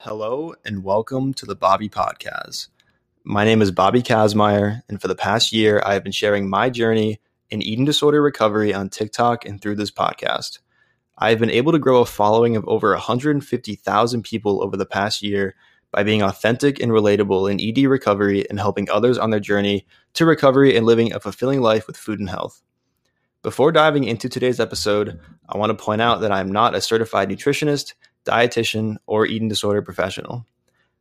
Hello and welcome to the Bobby Podkazz. My name is Bobby Kazmaier, and for the past year, I have been sharing my journey in eating disorder recovery on TikTok and through this podcast. I have been able to grow a following of over 150,000 people over the past year by being authentic and relatable in ED recovery and helping others on their journey to recovery and living a fulfilling life with food and health. Before diving into today's episode, I want to point out that I am not a certified nutritionist dietitian, or eating disorder professional.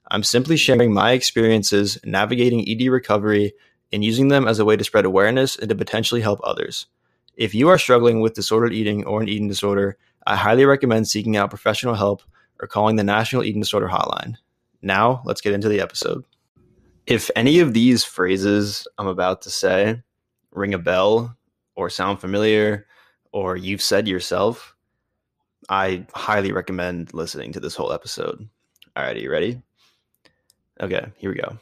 I'm simply sharing my experiences navigating ED recovery and using them as a way to spread awareness and to potentially help others. If you are struggling with disordered eating or an eating disorder, I highly recommend seeking out professional help or calling the National Eating Disorder Hotline. Now, let's get into the episode. If any of these phrases I'm about to say ring a bell or sound familiar or you've said yourself, I highly recommend listening to this whole episode. All right, are you ready? Okay, here we go.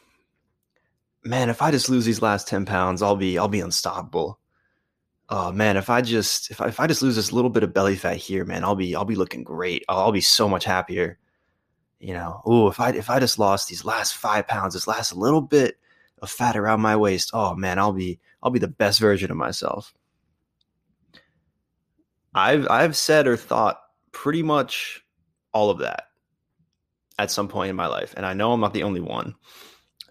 Man, if I just lose these last 10 pounds, I'll be I'll be unstoppable. Oh man, if I just if I, if I just lose this little bit of belly fat here, man, I'll be I'll be looking great. I'll, I'll be so much happier. You know, oh, if I if I just lost these last five pounds, this last little bit of fat around my waist, oh man, I'll be I'll be the best version of myself. I've I've said or thought pretty much all of that at some point in my life. And I know I'm not the only one.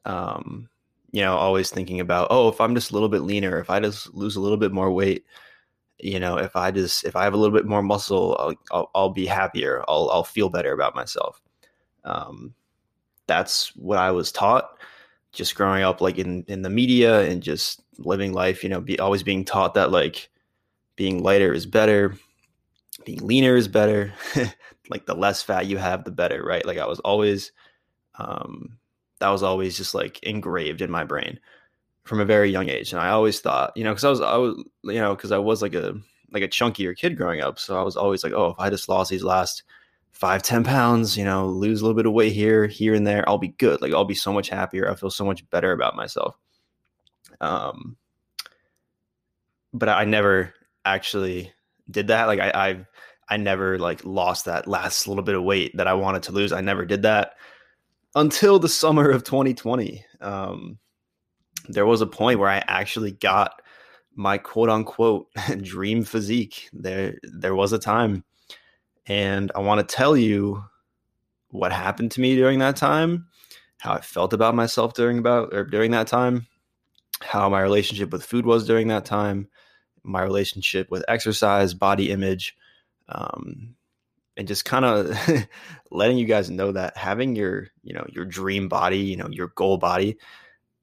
Um, you know, always thinking about, oh, if I'm just a little bit leaner, if I just lose a little bit more weight, you know, if I just if I have a little bit more muscle, I'll I'll, I'll be happier. I'll I'll feel better about myself. Um, that's what I was taught. Just growing up, like in in the media and just living life, you know, be always being taught that like being lighter is better, being leaner is better. like the less fat you have, the better, right? Like I was always, um, that was always just like engraved in my brain from a very young age. And I always thought, you know, cause I was, I was, you know, cause I was like a, like a chunkier kid growing up. So I was always like, oh, if I just lost these last five, 10 pounds, you know, lose a little bit of weight here, here and there, I'll be good. Like I'll be so much happier. I feel so much better about myself. Um, but I never actually did that. Like I, I, I never like lost that last little bit of weight that I wanted to lose. I never did that until the summer of 2020. Um, there was a point where I actually got my quote unquote dream physique. There, there was a time, and I want to tell you what happened to me during that time, how I felt about myself during about or during that time, how my relationship with food was during that time, my relationship with exercise, body image, um, and just kind of letting you guys know that having your you know your dream body, you know your goal body,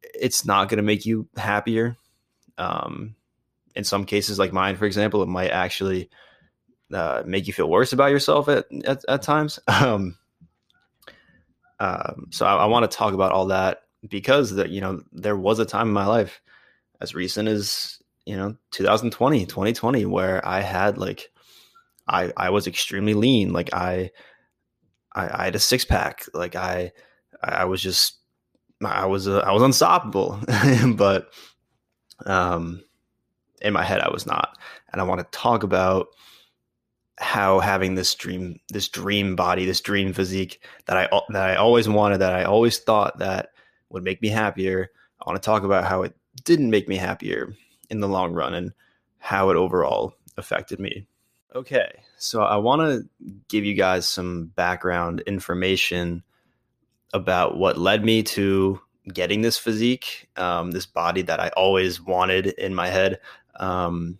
it's not going to make you happier. Um, in some cases, like mine, for example, it might actually uh, make you feel worse about yourself at at, at times. Um, um, so I, I want to talk about all that because that you know there was a time in my life as recent as you know 2020 2020 where i had like i i was extremely lean. Like i i, I had a six pack like i i was just i was uh, i was unstoppable. But um in my head i was not. And i want to talk about how having this dream this dream body this dream physique that i that i always wanted that i always thought that would make me happier i want to talk about how it didn't make me happier in the long run and how it overall affected me. Okay, so I want to give you guys some background information about what led me to getting this physique, um, this body that I always wanted in my head, um,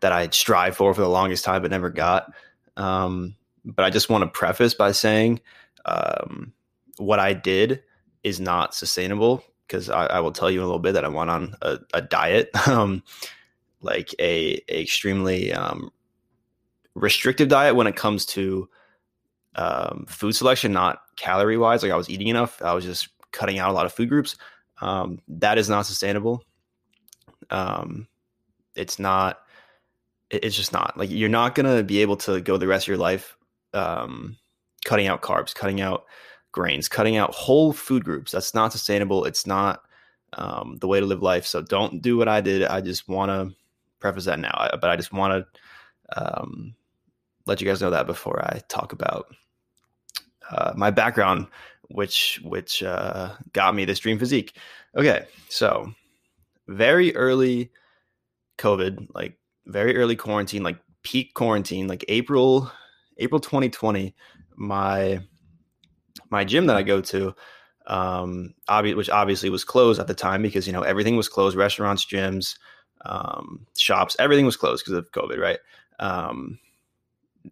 that I strive for for the longest time but never got. Um, but I just want to preface by saying um, what I did is not sustainable because I, I, will tell you in a little bit that I went on a, a diet, um, like a, a extremely um, restrictive diet when it comes to um, food selection, not calorie wise. Like I was eating enough, I was just cutting out a lot of food groups. Um, that is not sustainable. Um, it's not. it's just not like you're not gonna be able to go the rest of your life um, cutting out carbs, cutting out grains, cutting out whole food groups. That's not sustainable. It's not um, the way to live life. So don't do what I did. I just want to preface that now, but I just want to um, let you guys know that before I talk about uh, my background, which which uh, got me this dream physique. Okay, so very early COVID, like very early quarantine, like peak quarantine, like April April 2020. My my gym that I go to, um, obvi- which obviously was closed at the time because you know everything was closed, restaurants, gyms, um, shops, everything was closed because of COVID, right? Um,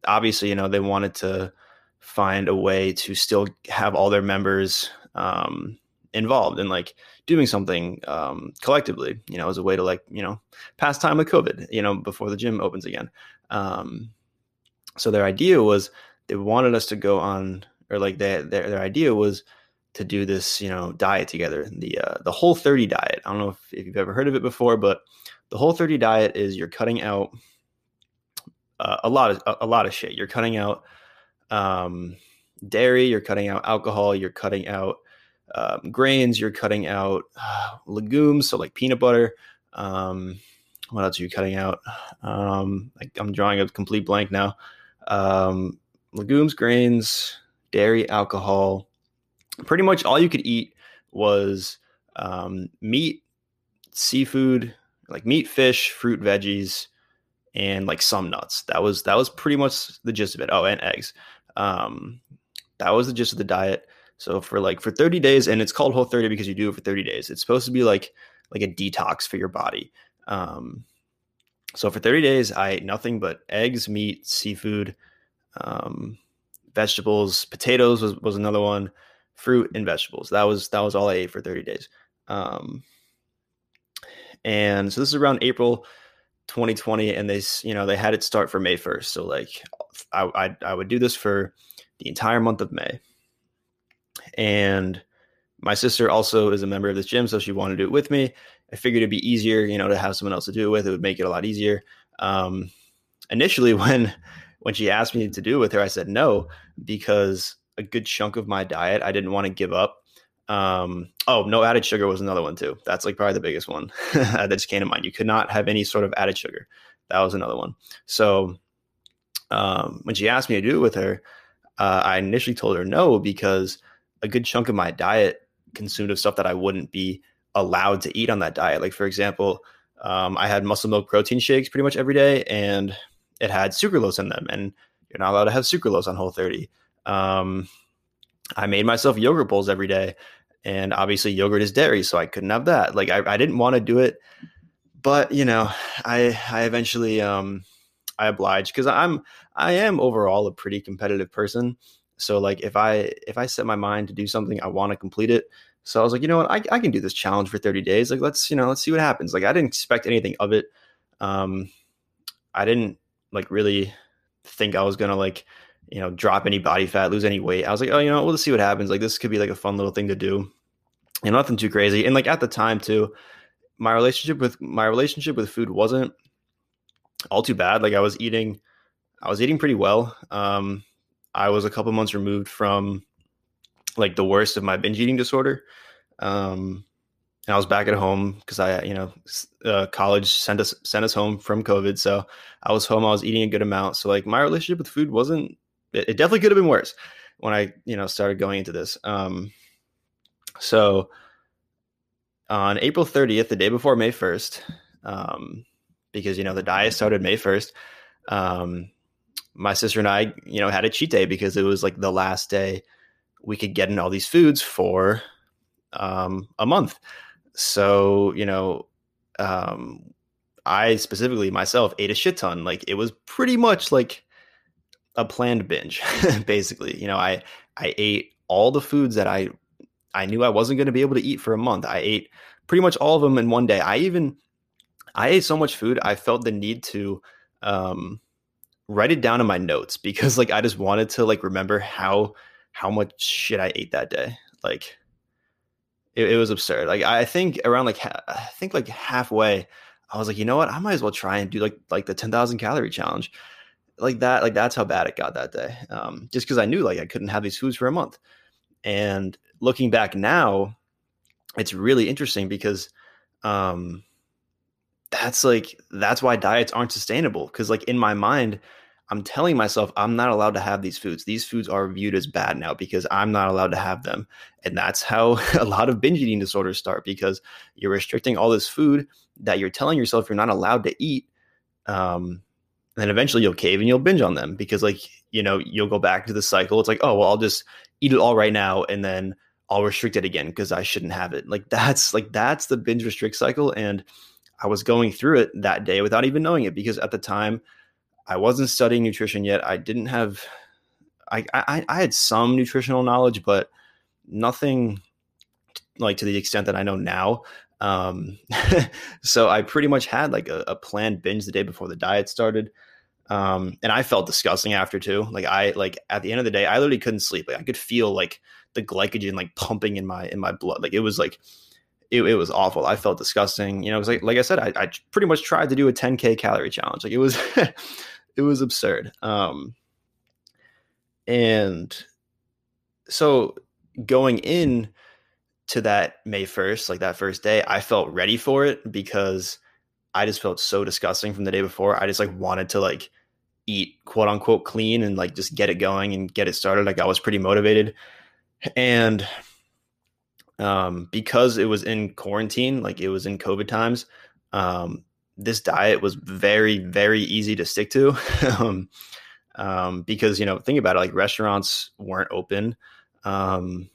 obviously, you know they wanted to find a way to still have all their members um, involved in like doing something um, collectively, you know, as a way to like you know pass time with COVID, you know, before the gym opens again. Um, so their idea was they wanted us to go on or like they, their their idea was to do this you know diet together the uh, the whole 30 diet. I don't know if, if you've ever heard of it before but the whole 30 diet is you're cutting out uh, a lot of a, a, lot of shit. You're cutting out um, dairy you're cutting out alcohol you're cutting out um, grains you're cutting out uh, legumes so like peanut butter um, what else are you cutting out? Um, I, i'm drawing a complete blank now. Um, legumes grains dairy, alcohol. Pretty much all you could eat was um, meat, seafood, like meat, fish, fruit, veggies, and like some nuts. That was that was pretty much the gist of it. Oh, and eggs. Um, that was the gist of the diet. So for like for 30 days, and it's called Whole 30 because you do it for 30 days. It's supposed to be like like a detox for your body. Um, so for 30 days, I ate nothing but eggs, meat, seafood, um, vegetables, potatoes was, was another one, fruit and vegetables. That was that was all I ate for 30 days. Um, and so this is around April 2020, and they you know they had it start for May 1st. So like I, I I would do this for the entire month of May. And my sister also is a member of this gym, so she wanted to do it with me. I figured it'd be easier, you know, to have someone else to do it with. It would make it a lot easier. Um, initially, when when she asked me to do it with her, I said no because a good chunk of my diet I didn't want to give up. Um, oh, no added sugar was another one too. That's like probably the biggest one that just came to mind. You could not have any sort of added sugar. That was another one. So um, when she asked me to do it with her, uh, I initially told her no because a good chunk of my diet consumed of stuff that I wouldn't be allowed to eat on that diet. Like for example, um, I had muscle milk protein shakes pretty much every day, and it had sucralose in them, and you're not allowed to have sucralose on Whole 30. Um, I made myself yogurt bowls every day, and obviously yogurt is dairy, so I couldn't have that. Like I, I didn't want to do it, but you know, I I eventually um, I obliged because I'm I am overall a pretty competitive person. So like if I if I set my mind to do something, I want to complete it. So I was like, you know what, I, I can do this challenge for 30 days. Like let's you know let's see what happens. Like I didn't expect anything of it. Um, I didn't like really think I was gonna like you know drop any body fat, lose any weight. I was like, oh, you know, we'll just see what happens. Like this could be like a fun little thing to do, and nothing too crazy. And like at the time too, my relationship with my relationship with food wasn't all too bad. Like I was eating, I was eating pretty well. Um, I was a couple months removed from like the worst of my binge eating disorder. Um, and I was back at home because I, you know, uh, college sent us sent us home from COVID. So I was home. I was eating a good amount. So like my relationship with food wasn't. It, it definitely could have been worse when I, you know, started going into this. Um, so on April 30th, the day before May 1st, um, because you know the diet started May 1st. Um, my sister and I, you know, had a cheat day because it was like the last day we could get in all these foods for um, a month. So, you know, um, I specifically myself ate a shit ton. Like it was pretty much like a planned binge, basically. You know, I I ate all the foods that I I knew I wasn't going to be able to eat for a month. I ate pretty much all of them in one day. I even I ate so much food, I felt the need to um, write it down in my notes because like I just wanted to like remember how how much shit I ate that day. Like it, it was absurd. Like I think around like I think like halfway, I was like, you know what? I might as well try and do like like the ten thousand calorie challenge, like that. Like that's how bad it got that day. Um, just because I knew like I couldn't have these foods for a month. And looking back now, it's really interesting because um, that's like that's why diets aren't sustainable. Because like in my mind, I'm telling myself I'm not allowed to have these foods. These foods are viewed as bad now because I'm not allowed to have them. And that's how a lot of binge eating disorders start because you're restricting all this food that you're telling yourself you're not allowed to eat. Um, and then eventually you'll cave and you'll binge on them because, like, you know, you'll go back to the cycle. It's like, oh, well, I'll just eat it all right now and then I'll restrict it again because I shouldn't have it. Like, that's like, that's the binge restrict cycle. And I was going through it that day without even knowing it because at the time, I wasn't studying nutrition yet. I didn't have, I, I, I had some nutritional knowledge, but nothing like to the extent that I know now. Um, so I pretty much had like a, a, planned binge the day before the diet started. Um, and I felt disgusting after too. Like I, like at the end of the day, I literally couldn't sleep. Like I could feel like the glycogen like pumping in my, in my blood. Like it was like, it, it was awful. I felt disgusting. You know, like, like I said, I, I pretty much tried to do a 10k calorie challenge. Like it was, it was absurd. Um, and so going in to that May 1st, like that first day, I felt ready for it because I just felt so disgusting from the day before. I just like wanted to like eat quote unquote clean and like just get it going and get it started. Like I was pretty motivated. And um because it was in quarantine, like it was in COVID times, um, this diet was very very easy to stick to um, um, because you know think about it like restaurants weren't open um,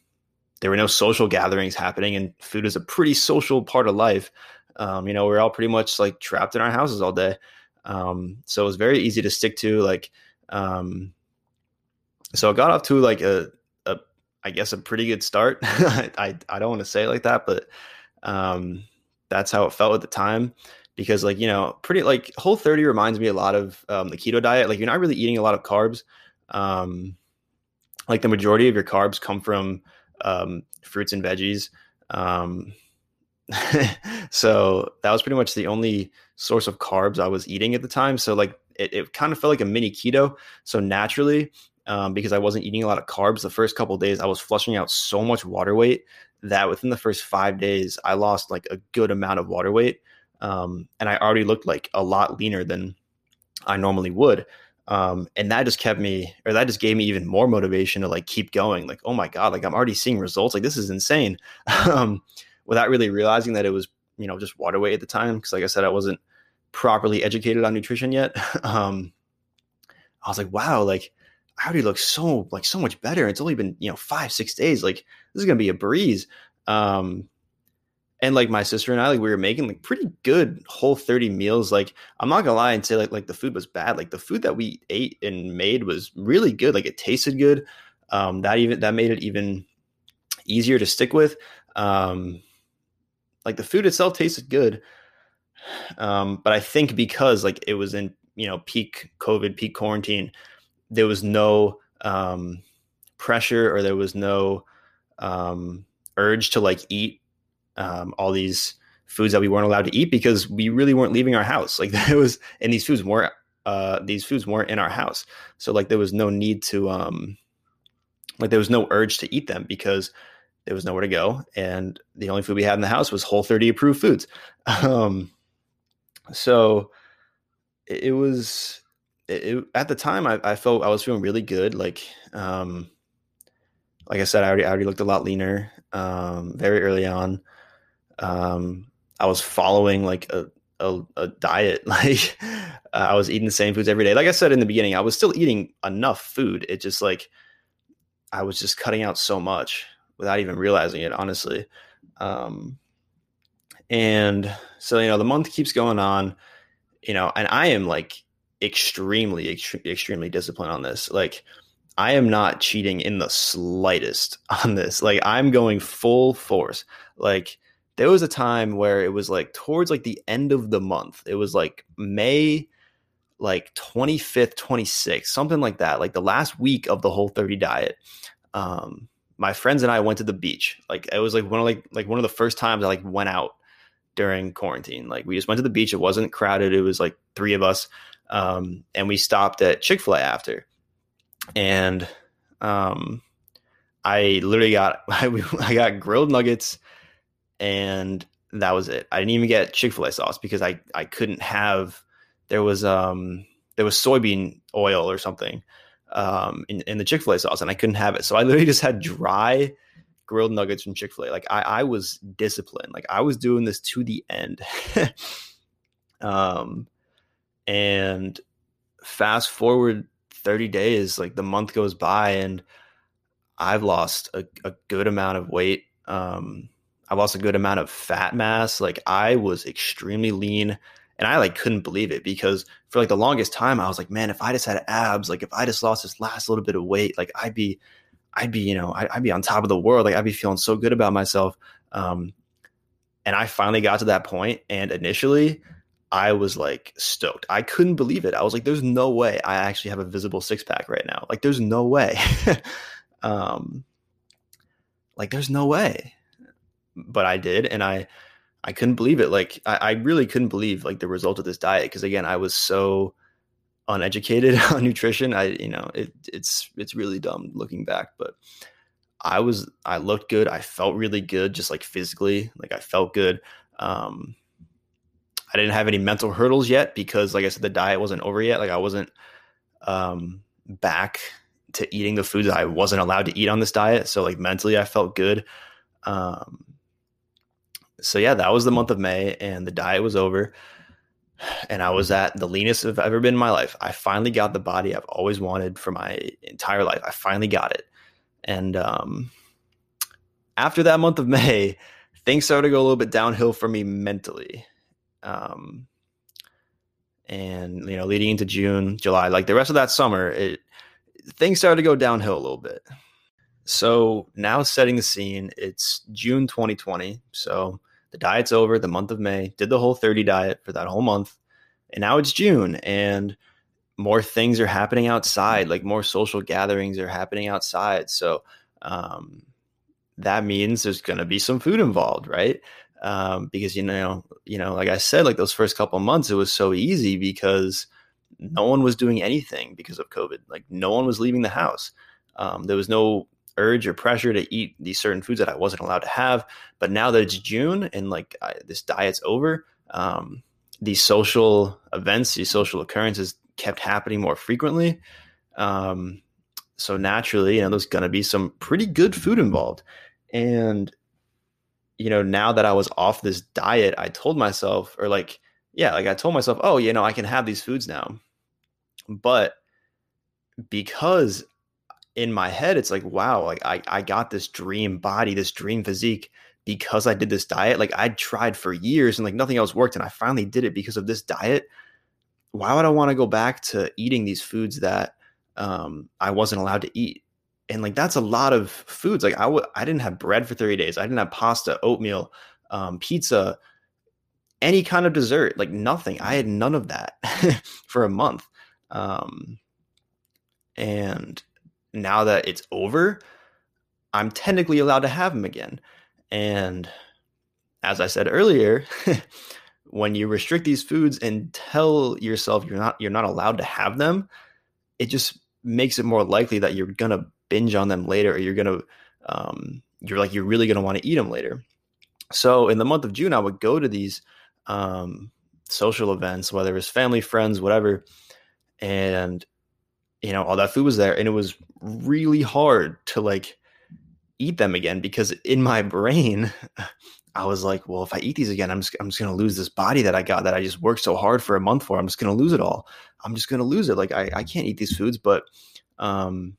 there were no social gatherings happening and food is a pretty social part of life um, you know we're all pretty much like trapped in our houses all day um, so it was very easy to stick to like um, so i got off to like a, a i guess a pretty good start. I, I don't want to say it like that but um, that's how it felt at the time because like you know pretty like whole 30 reminds me a lot of um, the keto diet. Like you're not really eating a lot of carbs um, like the majority of your carbs come from um, fruits and veggies um, so that was pretty much the only source of carbs i was eating at the time. So like it, it kind of felt like a mini keto. So naturally um, because i wasn't eating a lot of carbs the first couple days i was flushing out so much water weight that within the first five days i lost like a good amount of water weight um, and I already looked like a lot leaner than I normally would. Um, and that just kept me, or that just gave me even more motivation to like keep going. Like, oh my god, like I'm already seeing results. Like this is insane. um, without really realizing that it was, you know, just water weight at the time. Because, like I said, I wasn't properly educated on nutrition yet. um, I was like, wow, like I already look so like so much better. It's only been you know five six days. Like this is gonna be a breeze. Um, and like my sister and I, like we were making like pretty good whole 30 meals. Like I'm not gonna lie and say like like the food was bad. Like the food that we ate and made was really good. Like it tasted good. Um, that even that made it even easier to stick with. Um, like the food itself tasted good. Um, but I think because like it was in you know peak COVID, peak quarantine, there was no um, pressure or there was no um, urge to like eat um, all these foods that we weren't allowed to eat because we really weren't leaving our house. Like there was, and these foods weren't uh, these foods weren't in our house. So like there was no need to um, like there was no urge to eat them because there was nowhere to go, and the only food we had in the house was Whole 30 approved foods. Um, so it, it was it, at the time I, I, felt I was feeling really good. Like um, like I said, I already I already looked a lot leaner um, very early on um, I was following like a, a, a diet. Like uh, I was eating the same foods every day. Like I said in the beginning, I was still eating enough food. It just like I was just cutting out so much without even realizing it, honestly. Um, and so you know the month keeps going on, you know, and I am like extremely, ext- extremely disciplined on this. Like I am not cheating in the slightest on this. Like I'm going full force. Like there was a time where it was like towards like the end of the month. It was like May like 25th, 26th, something like that. Like the last week of the whole 30 diet. Um my friends and I went to the beach. Like it was like one of like like one of the first times I like went out during quarantine. Like we just went to the beach. It wasn't crowded. It was like three of us. Um, and we stopped at Chick-fil-A after. And um I literally got I, I got grilled nuggets and that was it. I didn't even get Chick Fil A sauce because I I couldn't have. There was um there was soybean oil or something um, in, in the Chick fil A sauce, and I couldn't have it. So I literally just had dry grilled nuggets from Chick fil A. Like I, I was disciplined. Like I was doing this to the end. um, and fast forward 30 days, like the month goes by, and I've lost a, a good amount of weight. Um, I lost a good amount of fat mass. Like I was extremely lean and I like couldn't believe it because for like the longest time I was like, man, if I just had abs, like if I just lost this last little bit of weight, like I'd be, I'd be, you know, I'd, I'd be on top of the world. Like I'd be feeling so good about myself. Um, and I finally got to that point, and initially, I was like stoked. I couldn't believe it. I was like, "There's no way I actually have a visible six pack right now. Like, there's no way." um, like, there's no way. But I did, and I I couldn't believe it. Like I, I really couldn't believe like the result of this diet because again, I was so uneducated on nutrition. I you know it it's it's really dumb looking back, but I was I looked good. I felt really good, just like physically. Like I felt good. Um, I didn't have any mental hurdles yet because, like I said, the diet wasn't over yet. Like I wasn't um, back to eating the foods I wasn't allowed to eat on this diet. So like mentally, I felt good. Um, so yeah, that was the month of May, and the diet was over, and I was at the leanest I've ever been in my life. I finally got the body I've always wanted for my entire life. I finally got it, and um, after that month of May, things started to go a little bit downhill for me mentally. Um, and you know, leading into June, July, like the rest of that summer, it things started to go downhill a little bit. So now setting the scene, it's June 2020. So the diet's over, the month of May, did the whole 30 diet for that whole month. And now it's June and more things are happening outside, like more social gatherings are happening outside. So um, that means there's going to be some food involved, right? Um, because you know, you know, like I said, like those first couple months, it was so easy because no one was doing anything because of COVID. Like no one was leaving the house. Um, there was no urge or pressure to eat these certain foods that I wasn't allowed to have. But now that it's June and like I, this diet's over, um, these social events, these social occurrences kept happening more frequently. Um, so naturally, you know, there's going to be some pretty good food involved. And, you know, now that I was off this diet, I told myself, or like, yeah, like I told myself, oh, you know, I can have these foods now. But because in my head, it's like, wow, like I, I got this dream body, this dream physique because I did this diet. Like I tried for years and like nothing else worked. And I finally did it because of this diet. Why would I want to go back to eating these foods that um, I wasn't allowed to eat? And like that's a lot of foods. Like I w- I didn't have bread for 30 days. I didn't have pasta, oatmeal, um, pizza, any kind of dessert, like nothing. I had none of that for a month. Um, and now that it's over, I'm technically allowed to have them again. And as I said earlier, when you restrict these foods and tell yourself you're not you're not allowed to have them, it just makes it more likely that you're gonna binge on them later, or you're gonna um, you're like you're really gonna want to eat them later. So in the month of June, I would go to these um, social events, whether it was family, friends, whatever, and you know all that food was there and it was really hard to like eat them again because in my brain i was like well if i eat these again i'm just, I'm just going to lose this body that i got that i just worked so hard for a month for. I'm just going to lose it all. I'm just going to lose it. Like I, I can't eat these foods. But um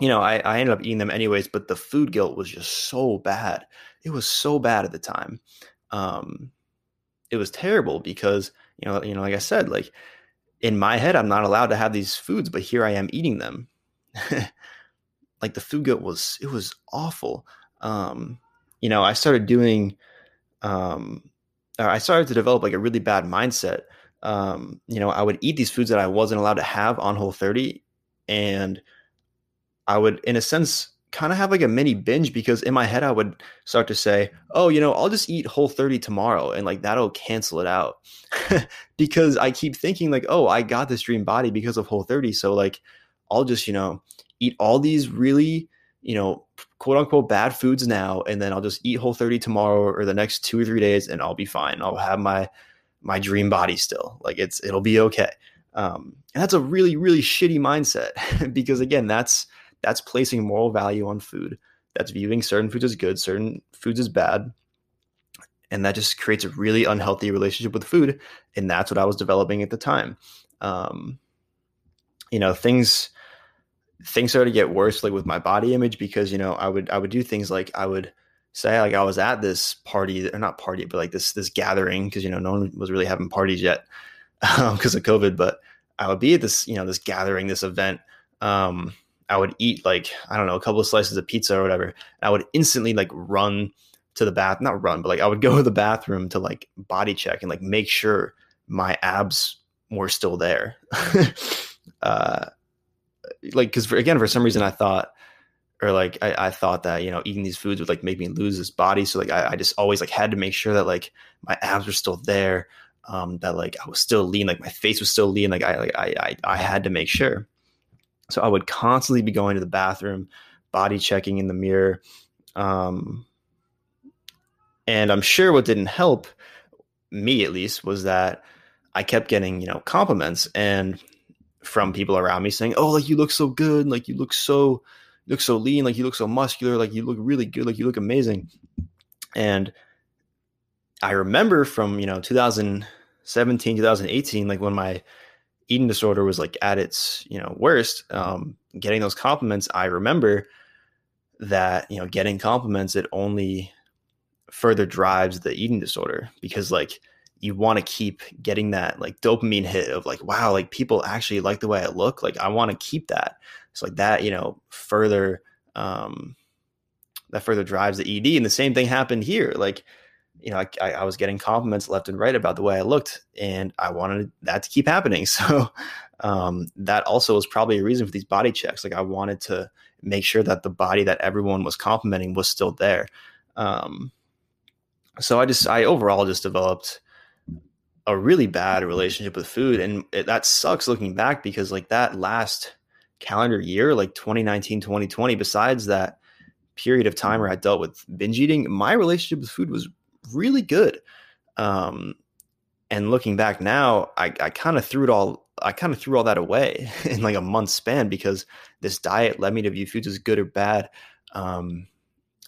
you know I, I ended up eating them anyways but the food guilt was just so bad it was so bad at the time um it was terrible because you know you know like i said like in my head, I'm not allowed to have these foods, but here I am eating them. like the food guilt was, it was awful. Um, you know, I started doing, um, I started to develop like a really bad mindset. Um, you know, I would eat these foods that I wasn't allowed to have on Whole 30, and I would, in a sense, kind of have like a mini binge because in my head I would start to say, "Oh, you know, I'll just eat whole 30 tomorrow and like that'll cancel it out." because I keep thinking like, "Oh, I got this dream body because of whole 30." So like I'll just, you know, eat all these really, you know, quote unquote bad foods now and then I'll just eat whole 30 tomorrow or the next 2 or 3 days and I'll be fine. I'll have my my dream body still. Like it's it'll be okay. Um, and that's a really, really shitty mindset because again, that's that's placing moral value on food. That's viewing certain foods as good, certain foods as bad. And that just creates a really unhealthy relationship with food. And that's what I was developing at the time. Um, you know, things things started to get worse like with my body image because, you know, I would I would do things like I would say like I was at this party or not party, but like this this gathering because you know no one was really having parties yet because um, of COVID. But I would be at this you know this gathering, this event. Um, I would eat like I don't know a couple of slices of pizza or whatever. I would instantly like run to the bath, not run, but like I would go to the bathroom to like body check and like make sure my abs were still there. uh, like because again, for some reason I thought or like I, I, thought that you know eating these foods would like make me lose this body so like I, I, just always like had to make sure that like my abs were still there um that like i was still lean like my face was still lean like i like i i, I had to make sure so i would constantly be going to the bathroom body checking in the mirror um and i'm sure what didn't help me at least was that i kept getting you know compliments and from people around me saying oh like you look so good like you look so you look so lean, like you look so muscular, like you look really good, like you look amazing. And I remember from, you know, 2017, 2018, like when my eating disorder was like at its, you know, worst, um, getting those compliments, I remember that, you know, getting compliments, it only further drives the eating disorder because like you want to keep getting that like dopamine hit of like wow like people actually like the way i look like i want to keep that. So like that you know further um that further drives the ed and the same thing happened here like you know I, I was getting compliments left and right about the way i looked and i wanted that to keep happening. So um that also was probably a reason for these body checks. Like i wanted to make sure that the body that everyone was complimenting was still there. Um so i just i overall just developed a really bad relationship with food and it, that sucks looking back because like that last calendar year like 2019 2020 besides that period of time where i dealt with binge eating my relationship with food was really good um and looking back now i, I kind of threw it all i kind of threw all that away in like a month span because this diet led me to view foods as good or bad um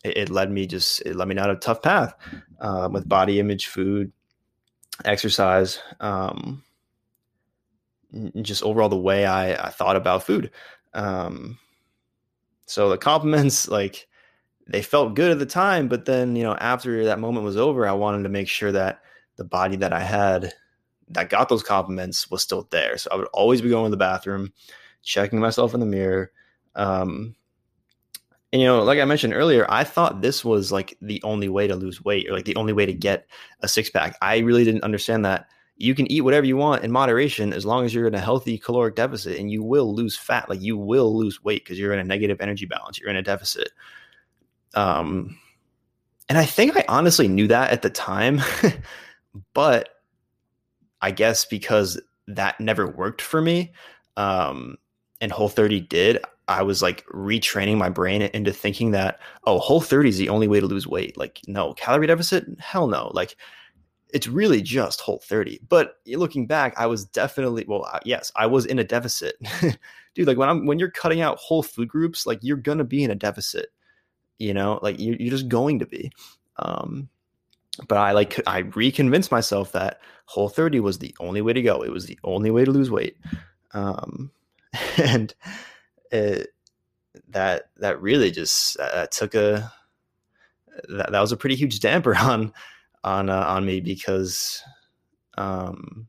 it, it led me just it led me down a tough path uh, with body image food exercise, um, just overall the way I, I thought about food. Um, so the compliments, like they felt good at the time, but then, you know, after that moment was over, I wanted to make sure that the body that I had that got those compliments was still there. So I would always be going to the bathroom, checking myself in the mirror. Um, and you know, like I mentioned earlier, I thought this was like the only way to lose weight or like the only way to get a six pack. I really didn't understand that you can eat whatever you want in moderation as long as you're in a healthy caloric deficit and you will lose fat. Like you will lose weight because you're in a negative energy balance. You're in a deficit. Um, and I think I honestly knew that at the time, but I guess because that never worked for me, um, and Whole 30 did, I was like retraining my brain into thinking that, oh, whole 30 is the only way to lose weight. Like, no, calorie deficit? Hell no. Like, it's really just whole 30. But looking back, I was definitely, well, yes, I was in a deficit. Dude, like when I'm, when you're cutting out whole food groups, like you're going to be in a deficit, you know, like you're, you're just going to be. Um, but I like, I reconvinced myself that whole 30 was the only way to go. It was the only way to lose weight. Um, and, it, that that really just uh, took a that, that was a pretty huge damper on on uh, on me because um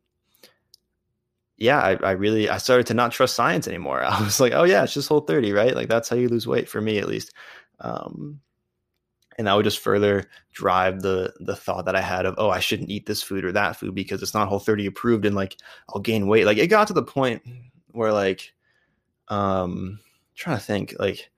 yeah I, I really i started to not trust science anymore i was like oh yeah it's just whole 30 right like that's how you lose weight for me at least um and that would just further drive the the thought that i had of oh i shouldn't eat this food or that food because it's not whole 30 approved and like i'll gain weight like it got to the point where like um I'm trying to think like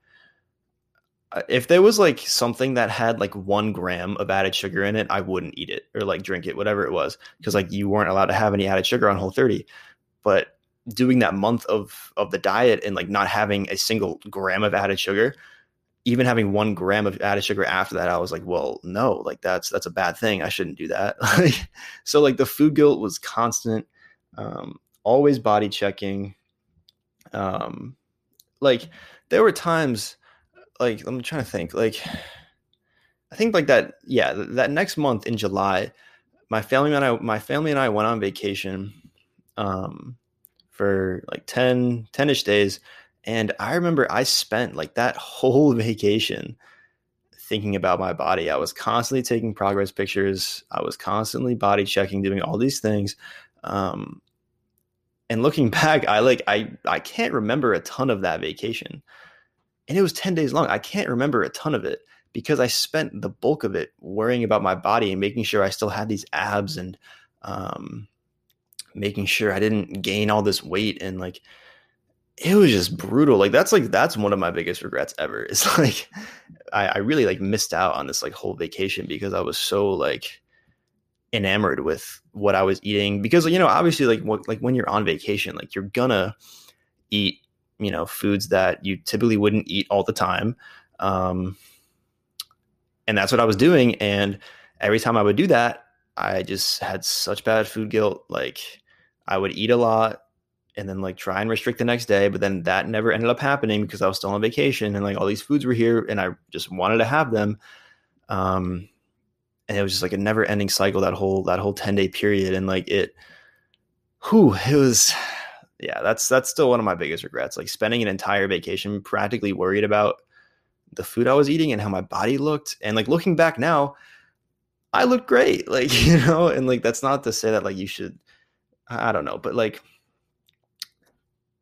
if there was like something that had like one gram of added sugar in it, I wouldn't eat it or like drink it, whatever it was, because like you weren't allowed to have any added sugar on Whole 30. But doing that month of of the diet and like not having a single gram of added sugar, even having one gram of added sugar after that, I was like, well, no, like that's that's a bad thing. I shouldn't do that. so like the food guilt was constant. Um, always body checking. Um, like there were times, like I'm trying to think, like I think like that, yeah, that next month in July, my family and I, my family and I went on vacation, um, for like 10, 10 ish days. And I remember I spent like that whole vacation thinking about my body. I was constantly taking progress pictures. I was constantly body checking, doing all these things. Um, and looking back, I like I I can't remember a ton of that vacation. And it was 10 days long. I can't remember a ton of it because I spent the bulk of it worrying about my body and making sure I still had these abs and um, making sure I didn't gain all this weight and like it was just brutal. Like that's like that's one of my biggest regrets ever. It's like I, I really like missed out on this like whole vacation because I was so like enamored with what I was eating. Because you know, obviously, like what like when you're on vacation, like you're gonna eat you know foods that you typically wouldn't eat all the time. Um, and that's what I was doing. And every time I would do that, I just had such bad food guilt. Like I would eat a lot and then like try and restrict the next day. But then that never ended up happening because I was still on vacation and like all these foods were here and I just wanted to have them. Um, and it was just like a never ending cycle that whole that whole 10 day period. And like it whew, it was yeah, that's that's still one of my biggest regrets. Like spending an entire vacation practically worried about the food I was eating and how my body looked. And like looking back now, I look great. Like, you know, and like that's not to say that like you should I don't know, but like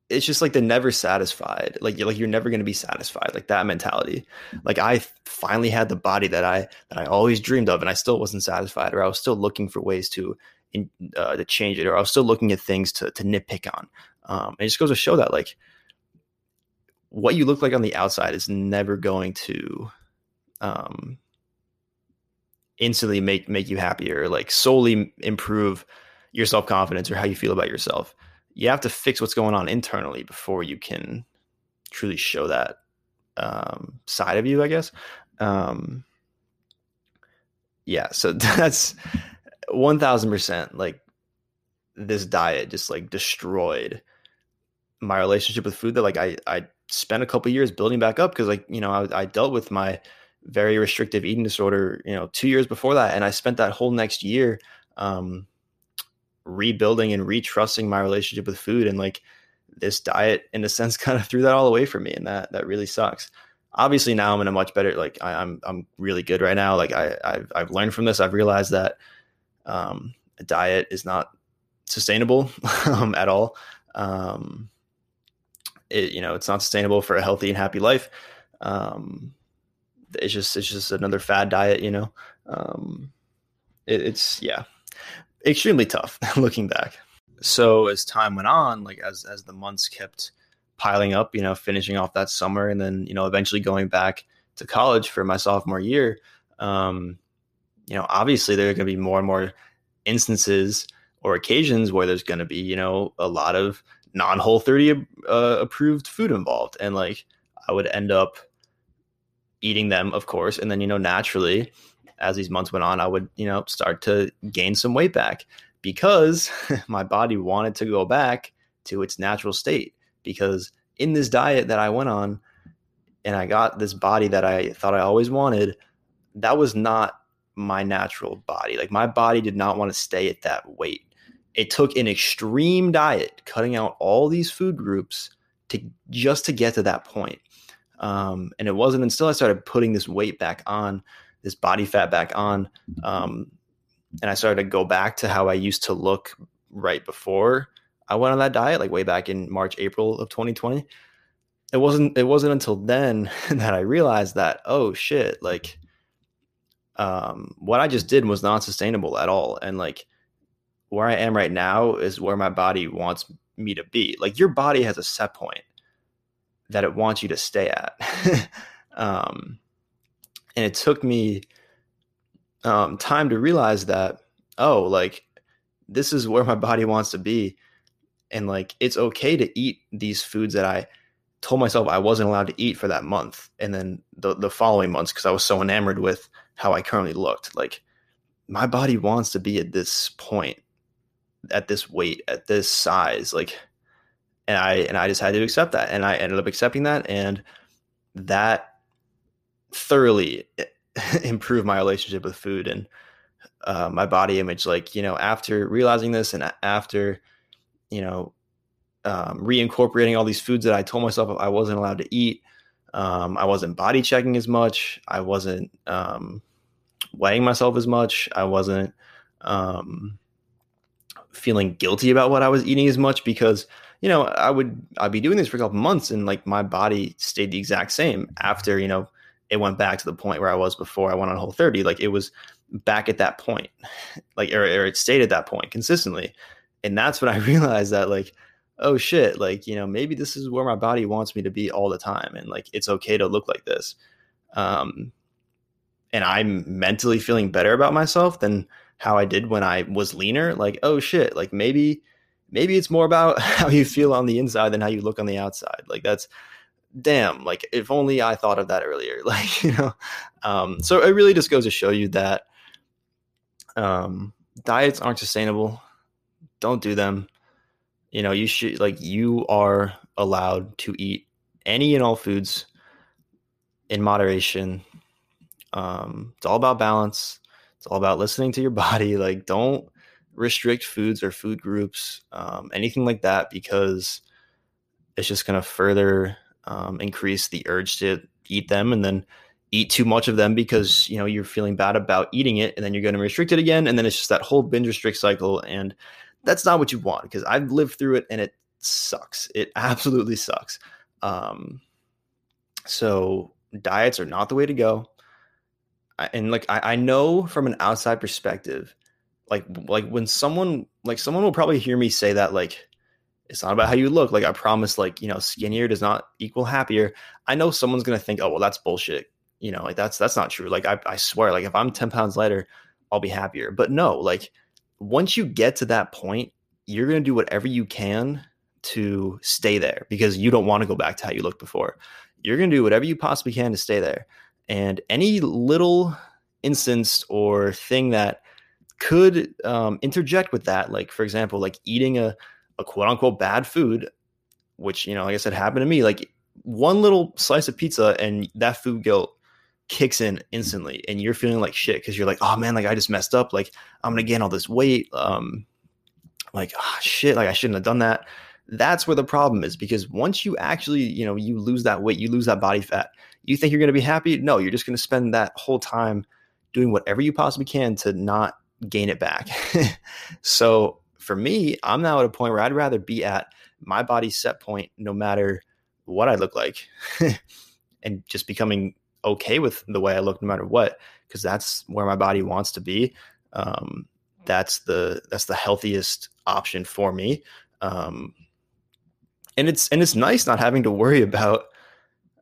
it's just like the never satisfied. Like you're like you're never going to be satisfied like that mentality. Like i finally had the body that i that i always dreamed of and i still wasn't satisfied or i was still looking for ways to in, uh, to change it or i was still looking at things to to nitpick on. Um it just goes to show that like what you look like on the outside is never going to um instantly make make you happier like solely improve your self-confidence or how you feel about yourself you have to fix what's going on internally before you can truly show that um, side of you, I guess. Um, yeah, so that's one thousand percent. Like this diet just like destroyed my relationship with food. That like I I spent a couple years building back up because like you know I, I dealt with my very restrictive eating disorder you know two years before that, and I spent that whole next year. Um, rebuilding and retrusting my relationship with food. And like this diet in a sense kind of threw that all away from me. And that that really sucks. Obviously now i'm in a much better like I, am I'm, I'm really good right now. Like I, I've, I've learned from this. I've realized that um, a diet is not sustainable um, at all. Um, it you know it's not sustainable for a healthy and happy life. Um, it's just it's just another fad diet you know? Um, it, it's yeah extremely tough looking back. So as time went on, like as as the months kept piling up, you know, finishing off that summer and then, you know, eventually going back to college for my sophomore year, um, you know, obviously there are going to be more and more instances or occasions where there's going to be, you know, a lot of non whole 30 uh, approved food involved. And like I would end up eating them, of course. And then, you know, naturally, as these months went on, I would, you know, start to gain some weight back because my body wanted to go back to its natural state. Because in this diet that I went on and I got this body that I thought I always wanted, that was not my natural body. Like my body did not want to stay at that weight. It took an extreme diet, cutting out all these food groups to just to get to that point. Um, and it wasn't until I started putting this weight back on this body fat back on. Um, and I started to go back to how I used to look right before I went on that diet, like way back in March, April of 2020. It wasn't it wasn't until then that I realized that, oh shit, like um, what I just did was not sustainable at all. And like where I am right now is where my body wants me to be. Like your body has a set point that it wants you to stay at. um, and it took me um, time to realize that oh like this is where my body wants to be and like it's okay to eat these foods that i told myself i wasn't allowed to eat for that month and then the, the following months because i was so enamored with how i currently looked like my body wants to be at this point at this weight, at this size, like, and I and I just had to accept that, and I ended up accepting that, and that thoroughly improve my relationship with food and uh, my body image. Like, you know, after realizing this, and after, you know, um, reincorporating all these foods that I told myself I wasn't allowed to eat. Um, I wasn't body checking as much. I wasn't um, weighing myself as much. I wasn't um, feeling guilty about what I was eating as much because you know I would I'd be doing this for a couple months and like my body stayed the exact same after you know it went back to the point where I was before I went on Whole 30. Like it was back at that point, like or, or it stayed at that point consistently, and that's when I realized that like oh shit like you know maybe this is where my body wants me to be all the time and like it's okay to look like this um and i'm mentally feeling better about myself than how i did when i was leaner like oh shit like maybe maybe it's more about how you feel on the inside than how you look on the outside like that's damn like if only i thought of that earlier like you know um so it really just goes to show you that um diets aren't sustainable. Don't do them. You know you should like you are allowed to eat any and all foods in moderation. Um it's all about balance. It's all about listening to your body. Like don't restrict foods or food groups um, anything like that because it's just going to further um, increase the urge to eat them and then eat too much of them because you know you're feeling bad about eating it and then you're going to restrict it again and then it's just that whole binge restrict cycle and that's not what you want because I've lived through it and it sucks. It absolutely sucks. Um, so diets are not the way to go. I, and like I, I know from an outside perspective, like like when someone like someone will probably hear me say that like it's not about how you look. Like I promise, like you know, skinnier does not equal happier. I know someone's gonna think, oh well, that's bullshit. You know, like that's that's not true. Like I, I swear, like if I'm ten pounds lighter, I'll be happier. But no, like once you get to that point, you're to do whatever you can to stay there because you don't want to go back to how you looked before. You're to do whatever you possibly can to stay there. And any little instance or thing that could um, interject with that, like for example, like eating a, a quote unquote bad food, which, you know, like I said, happened to me, like one little slice of pizza and that food guilt kicks in instantly and you're feeling like shit because you're like, oh man, like I just messed up. Like I'm gonna gain all this weight. Um, like, oh shit, like I shouldn't have done that. That's where the problem is because once you actually, you know, you lose that weight, you lose that body fat, you think you're gonna be happy. No, you're just gonna spend that whole time doing whatever you possibly can to not gain it back. so for me, I'm now at a point where I'd rather be at my body set point no matter what I look like and just becoming okay with the way I look no matter what, because that's where my body wants to be. Um, that's the that's the healthiest option for me. Um, and it's and it's nice not having to worry about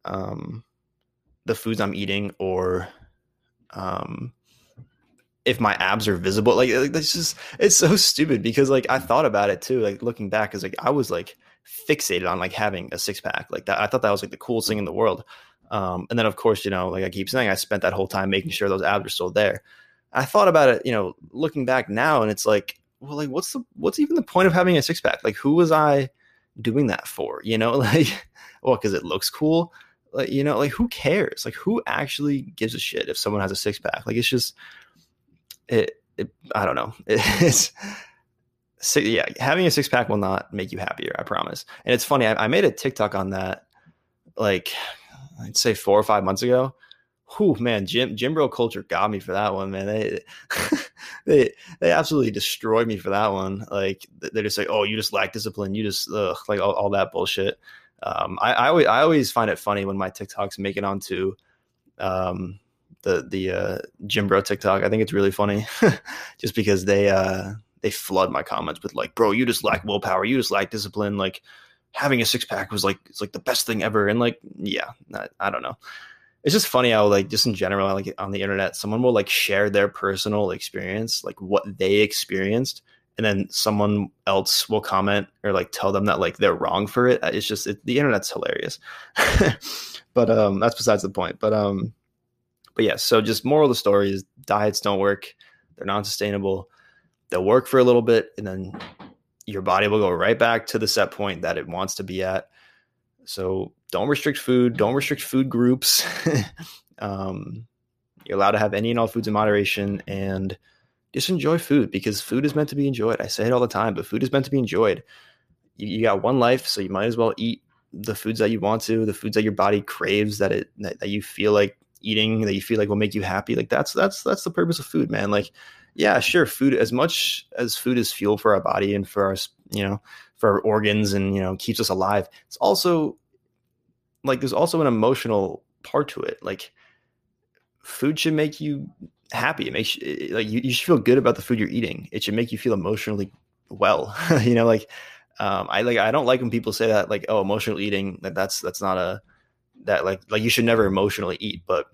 um, the foods I'm eating or um, if my abs are visible. Like, like just it's so stupid because like I thought about it too. Like looking back, is like I was like fixated on like having a six pack. Like that, I thought that was like the coolest thing in the world. Um, and then of course, you know, like I keep saying, I spent that whole time making sure those abs are still there. I thought about it, you know, looking back now, and it's like, well, like what's the what's even the point of having a six pack? Like, who was I doing that for? You know, like, well, because it looks cool. Like, you know, like who cares? Like, who actually gives a shit if someone has a six pack? Like, it's just, it. it I don't know. It, it's. So, yeah, having a six pack will not make you happier. I promise. And it's funny. I, I made a TikTok on that, like I'd say four or five months ago. Whew, man, Jim gym bro culture got me for that one, man. They they they absolutely destroyed me for that one. Like they're just like, oh, you just lack discipline. You just ugh, like all, all that bullshit. Um, I, I always I always find it funny when my TikToks make it onto um, the the uh, gym bro TikTok. I think it's really funny, just because they uh, they flood my comments with like, bro, you just lack willpower. You just lack discipline. Like having a six pack was like it's like the best thing ever. And like, yeah, I, I don't know. It's just funny how like just in general, like on the internet, someone will like share their personal experience, like what they experienced, and then someone else will comment or like tell them that like they're wrong for it. It's just it, the internet's hilarious. but um, that's besides the point. But um, but yeah. So just moral of the story is diets don't work. They're non-sustainable they'll work for a little bit and then your body will go right back to the set point that it wants to be at. So don't restrict food, don't restrict food groups. um, you're allowed to have any and all foods in moderation and just enjoy food because food is meant to be enjoyed. I say it all the time, but food is meant to be enjoyed. You, you got one life, so you might as well eat the foods that you want to, the foods that your body craves, that it that, that you feel like eating, that you feel like will make you happy. Like that's that's that's the purpose of food, man. Like, yeah, sure, food as much as food is fuel for our body and for our you know for our organs and you know keeps us alive. It's also like there's also an emotional part to it. Like food should make you happy. It makes like you, you should feel good about the food you're eating. It should make you feel emotionally well. you know, like um, I like I don't like when people say that like oh emotional eating that that's that's not a that like like you should never emotionally eat, but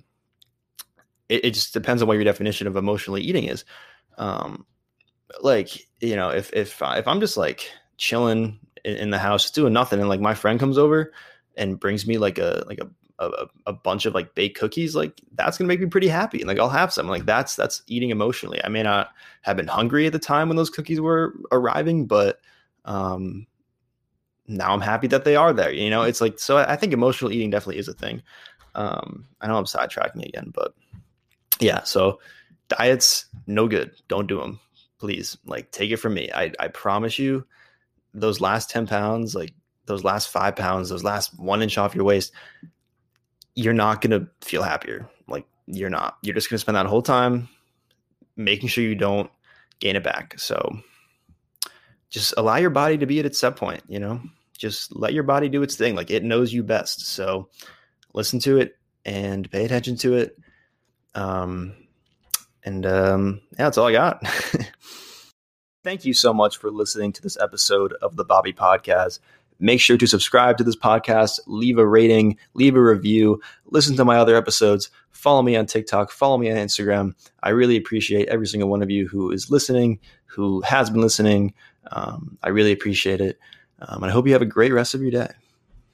it, it just depends on what your definition of emotionally eating is. Um, like you know if if if I'm just like chilling in, in the house doing nothing and like my friend comes over and brings me like a like a a, a, bunch of like baked cookies, like that's gonna make me pretty happy. And like I'll have some. Like that's that's eating emotionally. I may not have been hungry at the time when those cookies were arriving, but um now I'm happy that they are there. You know, it's like so I think emotional eating definitely is a thing. Um I know I'm sidetracking again, but yeah, so diets no good. Don't do them. Please. Like take it from me. I I promise you those last 10 pounds, like those last five pounds, those last one inch off your waist, you're not to feel happier. Like you're not. You're just to spend that whole time making sure you don't gain it back. So just allow your body to be at its set point, you know? Just let your body do its thing. Like it knows you best. So listen to it and pay attention to it. Um and um yeah, that's all I got. Thank you so much for listening to this episode of the Bobby Podkazz. Make sure to subscribe to this podcast, leave a rating, leave a review, listen to my other episodes, follow me on TikTok, follow me on Instagram. I really appreciate every single one of you who is listening, who has been listening. Um, I really appreciate it. Um, and I hope you have a great rest of your day.